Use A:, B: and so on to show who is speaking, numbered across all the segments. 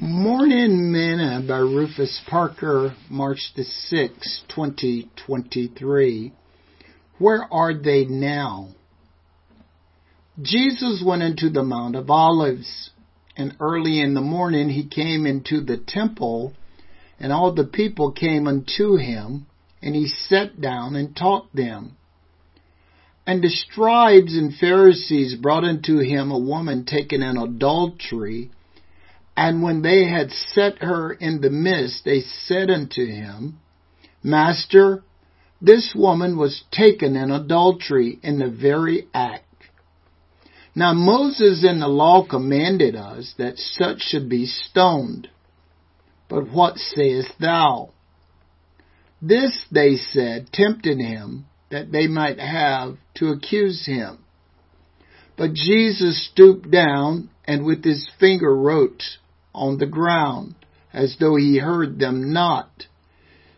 A: Morning Manna by Rufus Parker, March the 6th, 2023. Where are they now? Jesus went into the Mount of Olives, and early in the morning he came into the temple, and all the people came unto him, and he sat down and taught them. And the scribes and Pharisees brought unto him a woman taken in adultery, and when they had set her in the midst, they said unto him, Master, this woman was taken in adultery in the very act. Now Moses in the law commanded us that such should be stoned. But what sayest thou? This they said, tempting him, that they might have to accuse him. But Jesus stooped down and with his finger wrote on the ground, as though he heard them not.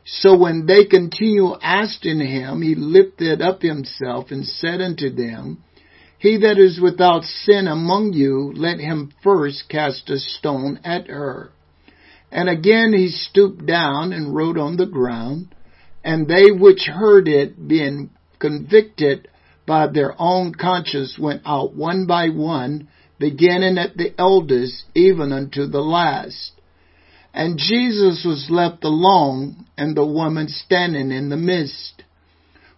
A: So when they continued asking him, he lifted up himself and said unto them, He that is without sin among you, let him first cast a stone at her. And again he stooped down and wrote on the ground, and they which heard it, being convicted by their own conscience, went out one by one, beginning at the eldest even unto the last. And Jesus was left alone, and the woman standing in the midst.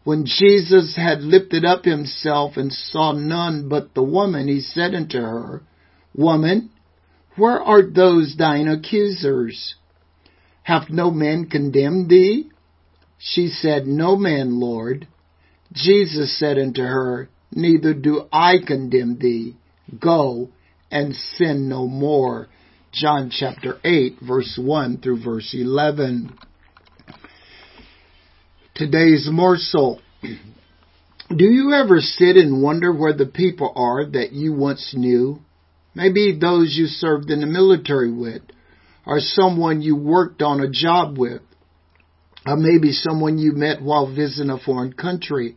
A: When Jesus had lifted up himself and saw none but the woman, he said unto her, Woman, where are those thine accusers? Hath no man condemned thee? She said, No man, Lord. Jesus said unto her, Neither do I condemn thee. Go and sin no more. John chapter 8 verse 1 through verse 11. Today's morsel. Do you ever sit and wonder where the people are that you once knew? Maybe those you served in the military with, or someone you worked on a job with, or maybe someone you met while visiting a foreign country.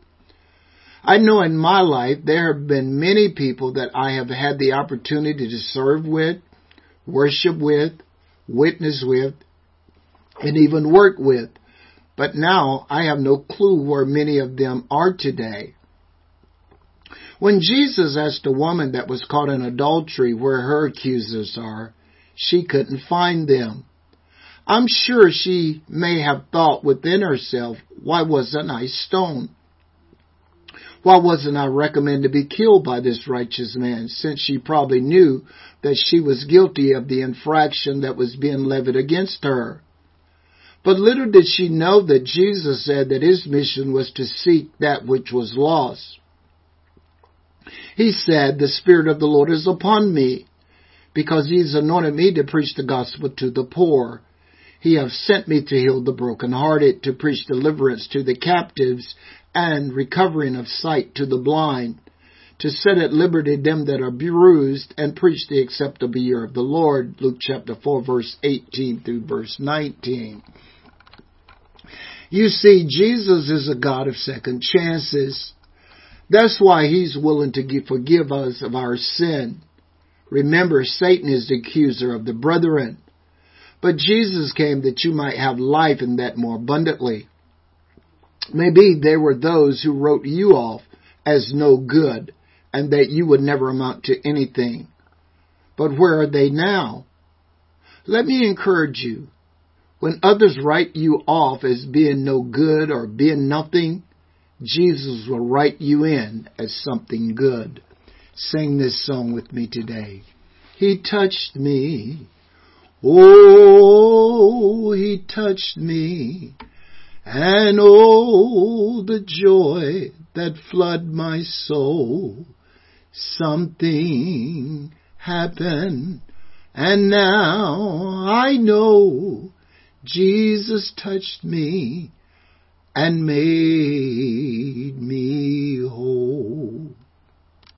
A: I know in my life there have been many people that I have had the opportunity to serve with, worship with, witness with, and even work with. But now I have no clue where many of them are today. When Jesus asked a woman that was caught in adultery where her accusers are, she couldn't find them. I'm sure she may have thought within herself, why wasn't I stoned? Why wasn't I recommended to be killed by this righteous man, since she probably knew that she was guilty of the infraction that was being levied against her? But little did she know that Jesus said that his mission was to seek that which was lost. He said, The Spirit of the Lord is upon me, because he has anointed me to preach the gospel to the poor. He hath sent me to heal the brokenhearted, to preach deliverance to the captives, and recovering of sight to the blind, to set at liberty them that are bruised, and preach the acceptable year of the Lord. Luke chapter 4 verse 18 through verse 19. You see, Jesus is a God of second chances. That's why He's willing to forgive us of our sin. Remember, Satan is the accuser of the brethren. But Jesus came that you might have life and that more abundantly. Maybe there were those who wrote you off as no good and that you would never amount to anything. But where are they now? Let me encourage you. When others write you off as being no good or being nothing, Jesus will write you in as something good. Sing this song with me today. He touched me. Oh, he touched me and oh, the joy that flood my soul. Something happened and now I know Jesus touched me and made me whole.